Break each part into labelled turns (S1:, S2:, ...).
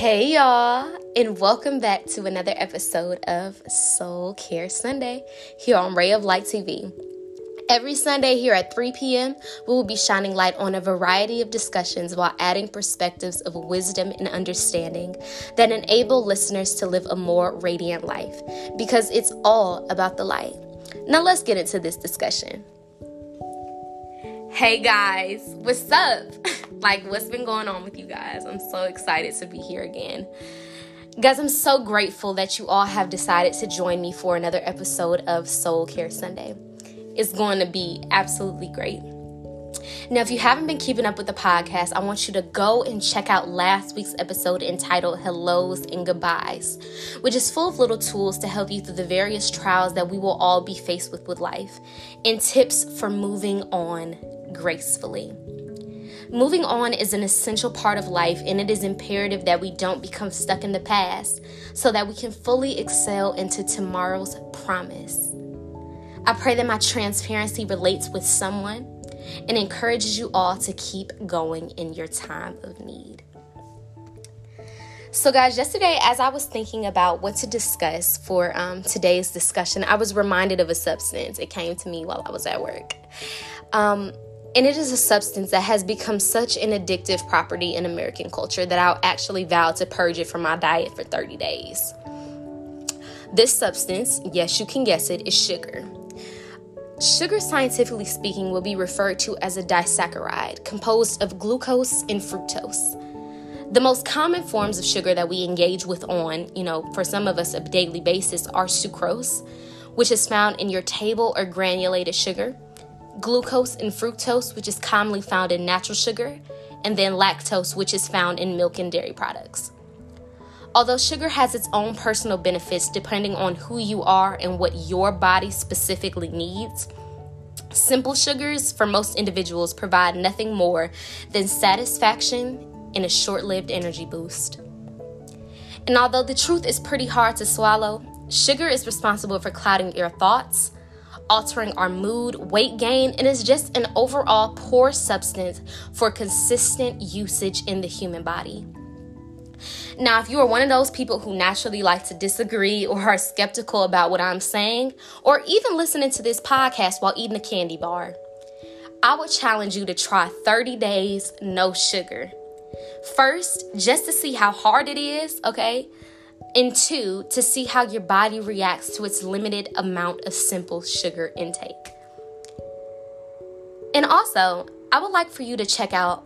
S1: Hey, y'all, and welcome back to another episode of Soul Care Sunday here on Ray of Light TV. Every Sunday here at 3 p.m., we will be shining light on a variety of discussions while adding perspectives of wisdom and understanding that enable listeners to live a more radiant life because it's all about the light. Now, let's get into this discussion. Hey guys, what's up? like, what's been going on with you guys? I'm so excited to be here again. Guys, I'm so grateful that you all have decided to join me for another episode of Soul Care Sunday. It's going to be absolutely great. Now, if you haven't been keeping up with the podcast, I want you to go and check out last week's episode entitled Hellos and Goodbyes, which is full of little tools to help you through the various trials that we will all be faced with with life and tips for moving on gracefully. Moving on is an essential part of life, and it is imperative that we don't become stuck in the past so that we can fully excel into tomorrow's promise. I pray that my transparency relates with someone and encourages you all to keep going in your time of need. So, guys, yesterday, as I was thinking about what to discuss for um, today's discussion, I was reminded of a substance. It came to me while I was at work. Um, and it is a substance that has become such an addictive property in American culture that I'll actually vow to purge it from my diet for 30 days. This substance, yes, you can guess it, is sugar. Sugar, scientifically speaking, will be referred to as a disaccharide composed of glucose and fructose. The most common forms of sugar that we engage with on, you know, for some of us a daily basis are sucrose, which is found in your table or granulated sugar glucose and fructose, which is commonly found in natural sugar, and then lactose, which is found in milk and dairy products. Although sugar has its own personal benefits depending on who you are and what your body specifically needs, simple sugars for most individuals provide nothing more than satisfaction and a short lived energy boost. And although the truth is pretty hard to swallow, sugar is responsible for clouding your thoughts, altering our mood, weight gain, and is just an overall poor substance for consistent usage in the human body. Now, if you are one of those people who naturally like to disagree or are skeptical about what I'm saying, or even listening to this podcast while eating a candy bar, I would challenge you to try 30 days no sugar. First, just to see how hard it is, okay? And two, to see how your body reacts to its limited amount of simple sugar intake. And also, I would like for you to check out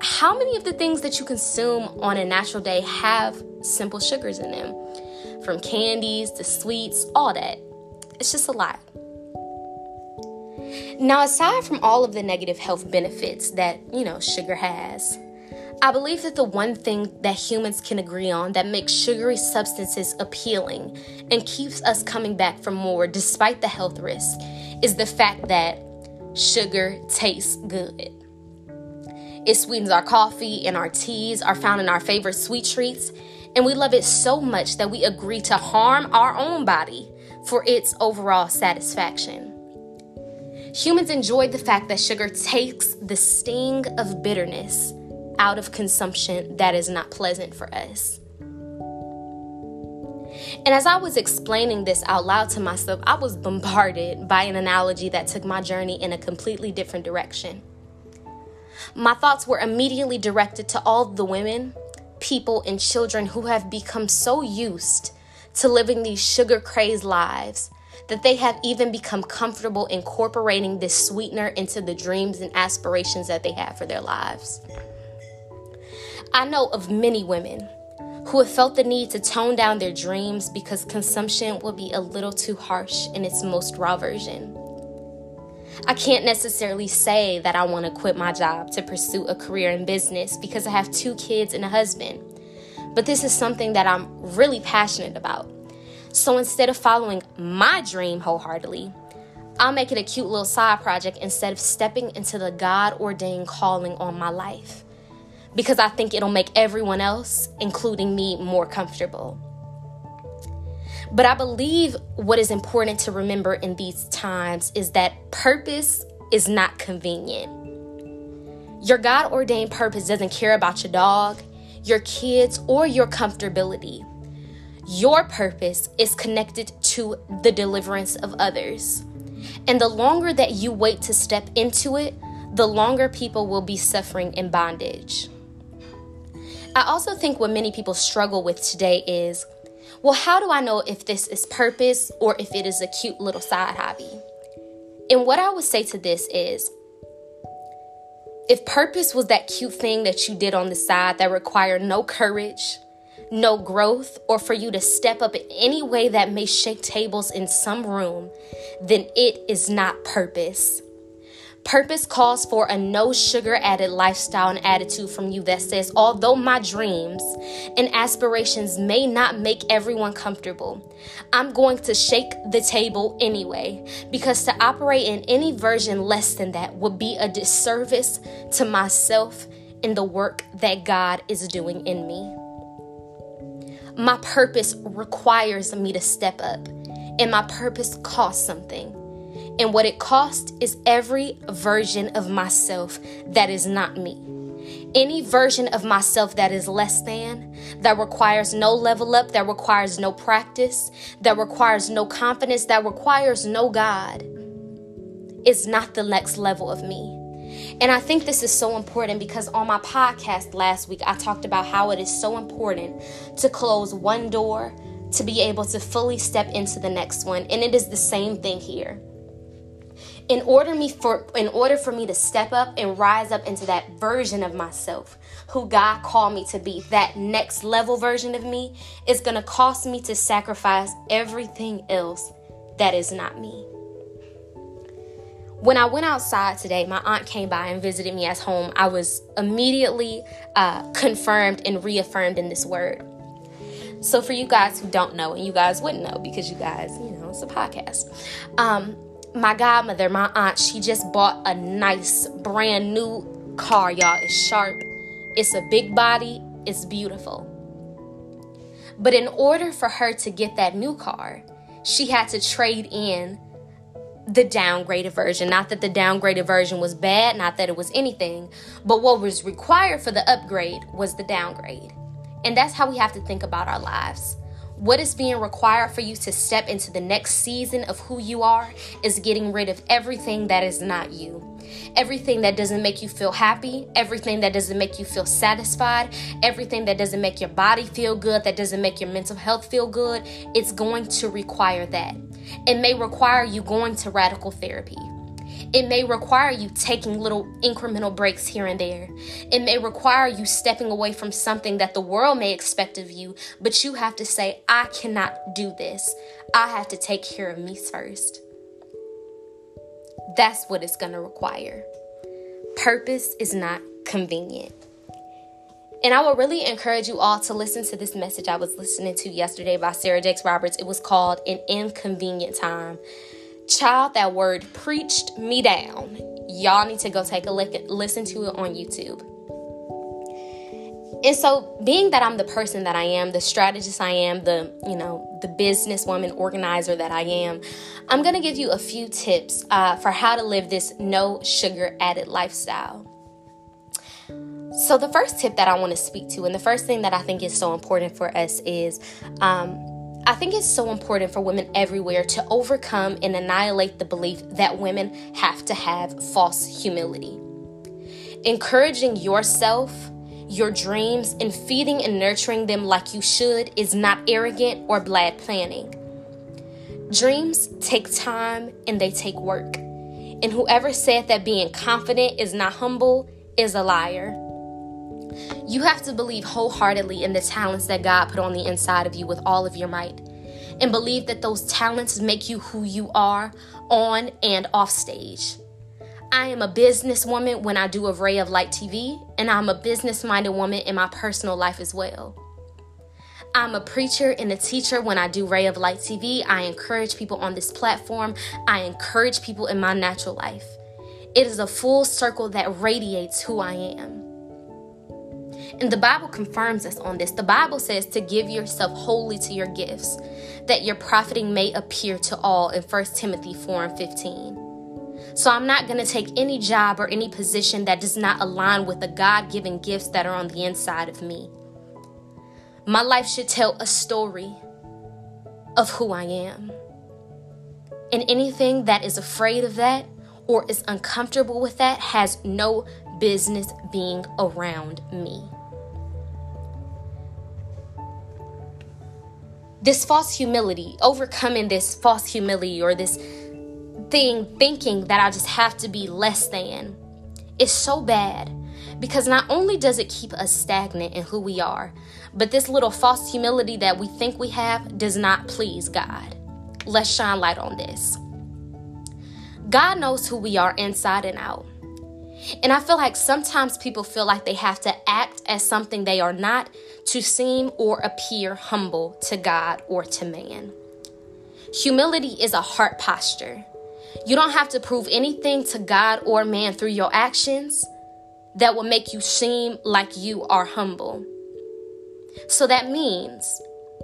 S1: how many of the things that you consume on a natural day have simple sugars in them, from candies to sweets, all that. It's just a lot. Now, aside from all of the negative health benefits that, you know, sugar has, I believe that the one thing that humans can agree on that makes sugary substances appealing and keeps us coming back for more despite the health risk is the fact that sugar tastes good. It sweetens our coffee and our teas are found in our favorite sweet treats, and we love it so much that we agree to harm our own body for its overall satisfaction. Humans enjoy the fact that sugar takes the sting of bitterness out of consumption that is not pleasant for us. And as I was explaining this out loud to myself, I was bombarded by an analogy that took my journey in a completely different direction. My thoughts were immediately directed to all the women, people, and children who have become so used to living these sugar crazed lives that they have even become comfortable incorporating this sweetener into the dreams and aspirations that they have for their lives. I know of many women who have felt the need to tone down their dreams because consumption will be a little too harsh in its most raw version. I can't necessarily say that I want to quit my job to pursue a career in business because I have two kids and a husband, but this is something that I'm really passionate about. So instead of following my dream wholeheartedly, I'll make it a cute little side project instead of stepping into the God ordained calling on my life because I think it'll make everyone else, including me, more comfortable. But I believe what is important to remember in these times is that purpose is not convenient. Your God ordained purpose doesn't care about your dog, your kids, or your comfortability. Your purpose is connected to the deliverance of others. And the longer that you wait to step into it, the longer people will be suffering in bondage. I also think what many people struggle with today is well, how do I know if this is purpose or if it is a cute little side hobby? And what I would say to this is if purpose was that cute thing that you did on the side that required no courage, no growth, or for you to step up in any way that may shake tables in some room, then it is not purpose. Purpose calls for a no sugar added lifestyle and attitude from you that says, although my dreams and aspirations may not make everyone comfortable, I'm going to shake the table anyway, because to operate in any version less than that would be a disservice to myself and the work that God is doing in me. My purpose requires me to step up, and my purpose costs something. And what it costs is every version of myself that is not me. Any version of myself that is less than, that requires no level up, that requires no practice, that requires no confidence, that requires no God, is not the next level of me. And I think this is so important because on my podcast last week, I talked about how it is so important to close one door to be able to fully step into the next one. And it is the same thing here in order me for in order for me to step up and rise up into that version of myself who God called me to be, that next level version of me, is going to cost me to sacrifice everything else that is not me. When I went outside today, my aunt came by and visited me at home. I was immediately uh, confirmed and reaffirmed in this word. So, for you guys who don't know, and you guys wouldn't know because you guys, you know, it's a podcast. Um, my godmother, my aunt, she just bought a nice brand new car, y'all. It's sharp, it's a big body, it's beautiful. But in order for her to get that new car, she had to trade in the downgraded version. Not that the downgraded version was bad, not that it was anything, but what was required for the upgrade was the downgrade. And that's how we have to think about our lives. What is being required for you to step into the next season of who you are is getting rid of everything that is not you. Everything that doesn't make you feel happy, everything that doesn't make you feel satisfied, everything that doesn't make your body feel good, that doesn't make your mental health feel good, it's going to require that. It may require you going to radical therapy. It may require you taking little incremental breaks here and there. It may require you stepping away from something that the world may expect of you, but you have to say, I cannot do this. I have to take care of me first. That's what it's going to require. Purpose is not convenient. And I would really encourage you all to listen to this message I was listening to yesterday by Sarah Jakes Roberts. It was called An Inconvenient Time. Child, that word preached me down. Y'all need to go take a look, listen to it on YouTube. And so, being that I'm the person that I am, the strategist I am, the you know the businesswoman organizer that I am, I'm gonna give you a few tips uh, for how to live this no sugar added lifestyle. So, the first tip that I want to speak to, and the first thing that I think is so important for us is um, I think it's so important for women everywhere to overcome and annihilate the belief that women have to have false humility. Encouraging yourself, your dreams, and feeding and nurturing them like you should is not arrogant or bad planning. Dreams take time and they take work. And whoever said that being confident is not humble is a liar. You have to believe wholeheartedly in the talents that God put on the inside of you with all of your might. And believe that those talents make you who you are on and off stage. I am a businesswoman when I do a Ray of Light TV, and I'm a business minded woman in my personal life as well. I'm a preacher and a teacher when I do Ray of Light TV. I encourage people on this platform. I encourage people in my natural life. It is a full circle that radiates who I am. And the Bible confirms us on this. The Bible says to give yourself wholly to your gifts, that your profiting may appear to all in 1 Timothy 4 and 15. So I'm not going to take any job or any position that does not align with the God given gifts that are on the inside of me. My life should tell a story of who I am. And anything that is afraid of that or is uncomfortable with that has no business being around me. This false humility, overcoming this false humility or this thing thinking that I just have to be less than, is so bad because not only does it keep us stagnant in who we are, but this little false humility that we think we have does not please God. Let's shine light on this. God knows who we are inside and out. And I feel like sometimes people feel like they have to act as something they are not to seem or appear humble to God or to man. Humility is a heart posture. You don't have to prove anything to God or man through your actions that will make you seem like you are humble. So that means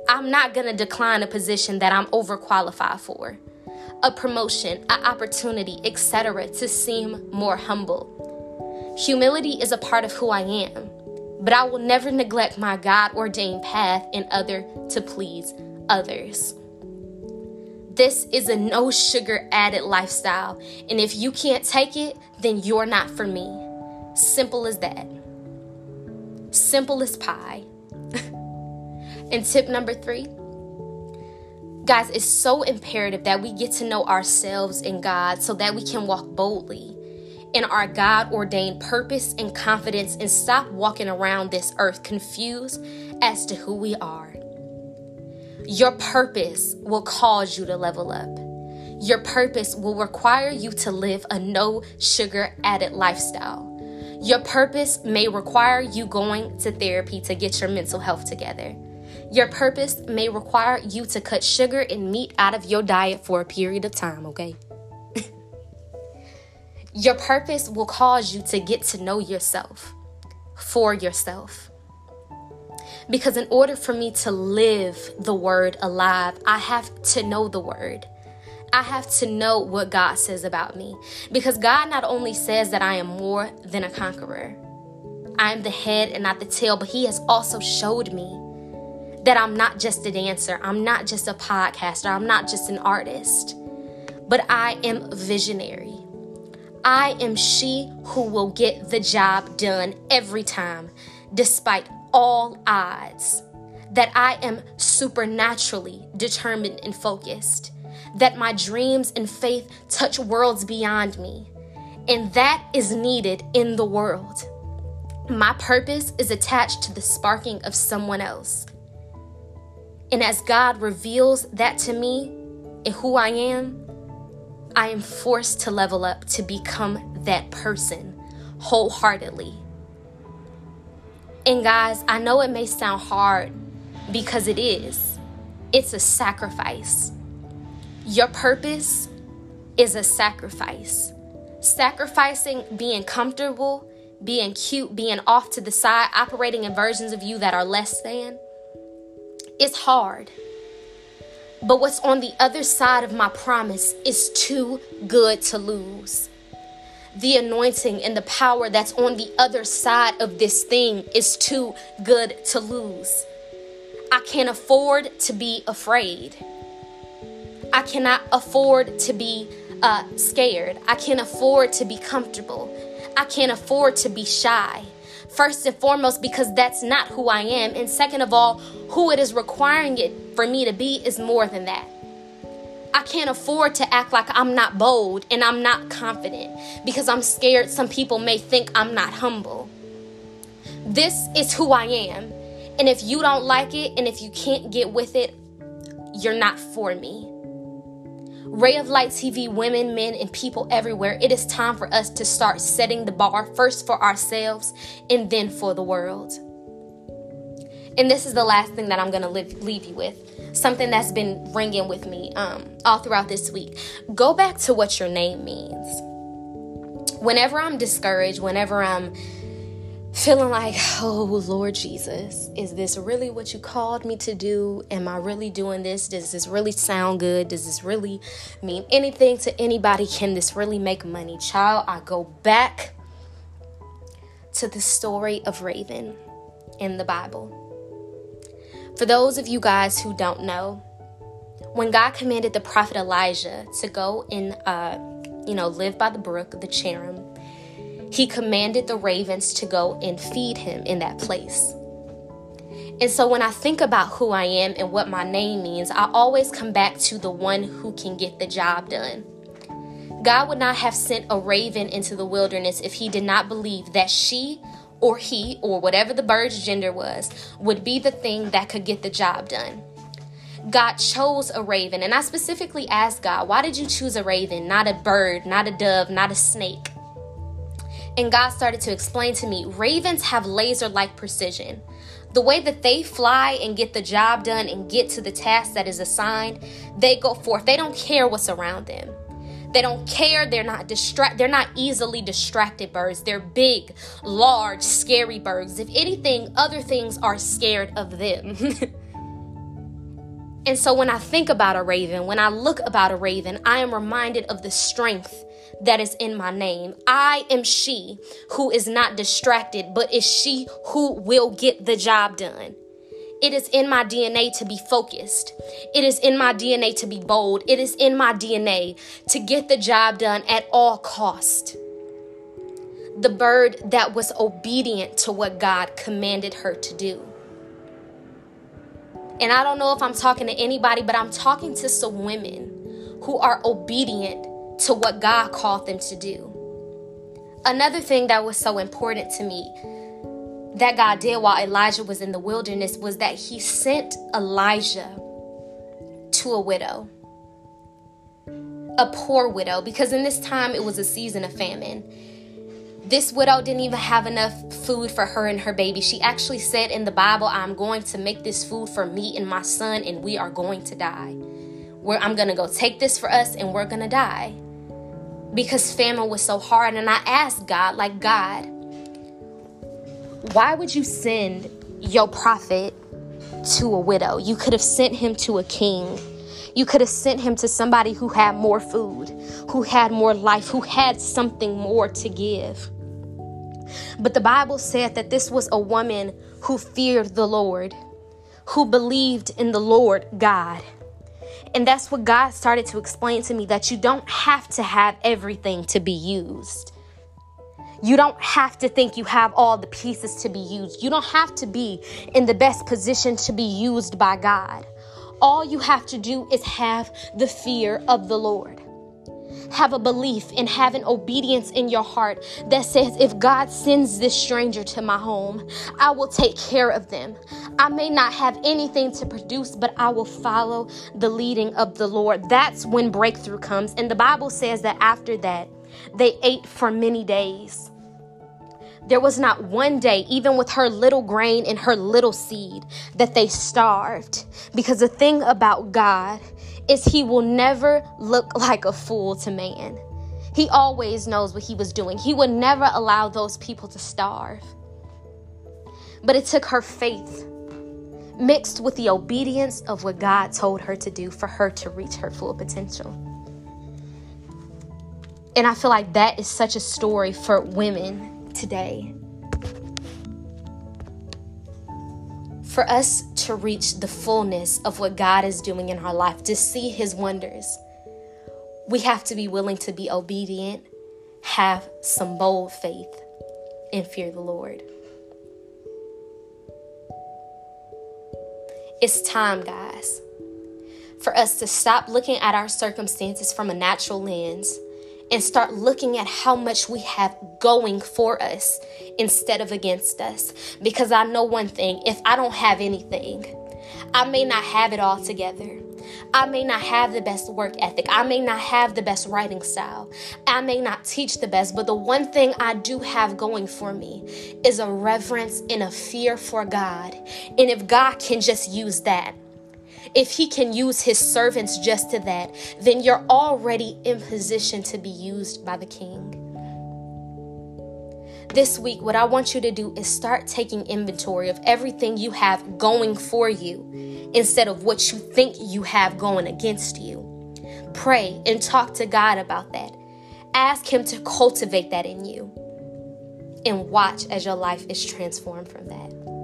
S1: I'm not going to decline a position that I'm overqualified for, a promotion, an opportunity, etc., to seem more humble. Humility is a part of who I am, but I will never neglect my God ordained path in order to please others. This is a no sugar added lifestyle, and if you can't take it, then you're not for me. Simple as that. Simple as pie. and tip number three guys, it's so imperative that we get to know ourselves and God so that we can walk boldly in our God ordained purpose and confidence and stop walking around this earth confused as to who we are. Your purpose will cause you to level up. Your purpose will require you to live a no sugar added lifestyle. Your purpose may require you going to therapy to get your mental health together. Your purpose may require you to cut sugar and meat out of your diet for a period of time, okay? Your purpose will cause you to get to know yourself for yourself. Because in order for me to live the word alive, I have to know the word. I have to know what God says about me. Because God not only says that I am more than a conqueror, I am the head and not the tail, but He has also showed me that I'm not just a dancer, I'm not just a podcaster, I'm not just an artist, but I am visionary. I am she who will get the job done every time, despite all odds. That I am supernaturally determined and focused that my dreams and faith touch worlds beyond me. And that is needed in the world. My purpose is attached to the sparking of someone else. And as God reveals that to me and who I am, I am forced to level up to become that person wholeheartedly. And guys, I know it may sound hard because it is. It's a sacrifice. Your purpose is a sacrifice. Sacrificing being comfortable, being cute, being off to the side, operating in versions of you that are less than. It's hard. But what's on the other side of my promise is too good to lose. The anointing and the power that's on the other side of this thing is too good to lose. I can't afford to be afraid. I cannot afford to be uh, scared. I can't afford to be comfortable. I can't afford to be shy. First and foremost, because that's not who I am. And second of all, who it is requiring it for me to be is more than that. I can't afford to act like I'm not bold and I'm not confident because I'm scared some people may think I'm not humble. This is who I am. And if you don't like it and if you can't get with it, you're not for me. Ray of Light TV, women, men, and people everywhere, it is time for us to start setting the bar first for ourselves and then for the world. And this is the last thing that I'm going to leave you with something that's been ringing with me um, all throughout this week. Go back to what your name means. Whenever I'm discouraged, whenever I'm feeling like, oh Lord Jesus, is this really what you called me to do? Am I really doing this? Does this really sound good? Does this really mean anything to anybody? Can this really make money? Child, I go back to the story of Raven in the Bible. For those of you guys who don't know, when God commanded the prophet Elijah to go and, uh, you know, live by the brook, of the Cherith, he commanded the ravens to go and feed him in that place. And so when I think about who I am and what my name means, I always come back to the one who can get the job done. God would not have sent a raven into the wilderness if he did not believe that she or he or whatever the bird's gender was would be the thing that could get the job done. God chose a raven, and I specifically asked God, why did you choose a raven, not a bird, not a dove, not a snake? And God started to explain to me ravens have laser like precision the way that they fly and get the job done and get to the task that is assigned, they go forth. They don't care what's around them. They don't care. They're not distract. They're not easily distracted birds. They're big, large, scary birds. If anything, other things are scared of them. and so when I think about a raven, when I look about a raven, I am reminded of the strength that is in my name. I am she who is not distracted, but is she who will get the job done. It is in my DNA to be focused. It is in my DNA to be bold. It is in my DNA to get the job done at all cost. The bird that was obedient to what God commanded her to do. And I don't know if I'm talking to anybody, but I'm talking to some women who are obedient to what God called them to do. Another thing that was so important to me that God did while Elijah was in the wilderness was that he sent Elijah to a widow, a poor widow, because in this time it was a season of famine. This widow didn't even have enough food for her and her baby. She actually said in the Bible, I'm going to make this food for me and my son, and we are going to die. Where I'm going to go take this for us, and we're going to die because famine was so hard. And I asked God, like, God, why would you send your prophet to a widow? You could have sent him to a king. You could have sent him to somebody who had more food, who had more life, who had something more to give. But the Bible said that this was a woman who feared the Lord, who believed in the Lord God. And that's what God started to explain to me that you don't have to have everything to be used. You don't have to think you have all the pieces to be used. You don't have to be in the best position to be used by God. All you have to do is have the fear of the Lord have a belief and have an obedience in your heart that says, if God sends this stranger to my home, I will take care of them. I may not have anything to produce, but I will follow the leading of the Lord. That's when breakthrough comes. And the Bible says that after that, they ate for many days. There was not one day, even with her little grain and her little seed, that they starved. Because the thing about God is he will never look like a fool to man. He always knows what he was doing. He would never allow those people to starve. But it took her faith mixed with the obedience of what God told her to do for her to reach her full potential. And I feel like that is such a story for women today. For us to reach the fullness of what God is doing in our life, to see His wonders, we have to be willing to be obedient, have some bold faith, and fear the Lord. It's time, guys, for us to stop looking at our circumstances from a natural lens and start looking at how much we have going for us instead of against us. Because I know one thing if I don't have anything, I may not have it all together. I may not have the best work ethic. I may not have the best writing style. I may not teach the best, but the one thing I do have going for me is a reverence and a fear for God. And if God can just use that, if he can use his servants just to that, then you're already in position to be used by the king. This week, what I want you to do is start taking inventory of everything you have going for you instead of what you think you have going against you. Pray and talk to God about that. Ask Him to cultivate that in you and watch as your life is transformed from that.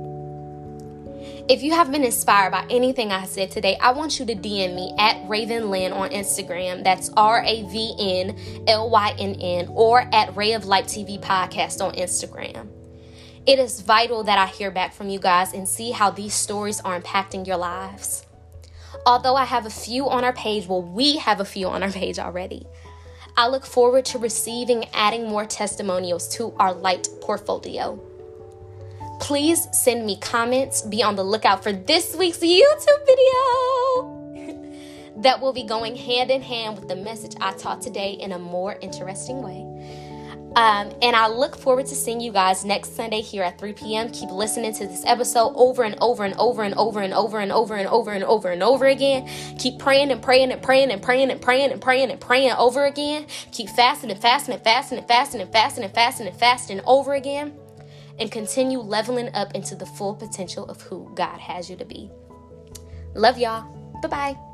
S1: If you have been inspired by anything I said today, I want you to DM me at Raven Lynn on Instagram. That's R A V N L Y N N, or at Ray of Light TV Podcast on Instagram. It is vital that I hear back from you guys and see how these stories are impacting your lives. Although I have a few on our page, well, we have a few on our page already. I look forward to receiving adding more testimonials to our light portfolio. Please send me comments. Be on the lookout for this week's YouTube video that will be going hand in hand with the message I taught today in a more interesting way. Um, and I look forward to seeing you guys next Sunday here at 3 p.m. Keep listening to this episode over and over and over and over and over and over and over and over and over again. Keep praying and praying and praying and praying and praying and praying and praying over again. Keep fasting and fasting and fasting and fasting and fasting and fasting and fasting over again. And continue leveling up into the full potential of who God has you to be. Love y'all. Bye bye.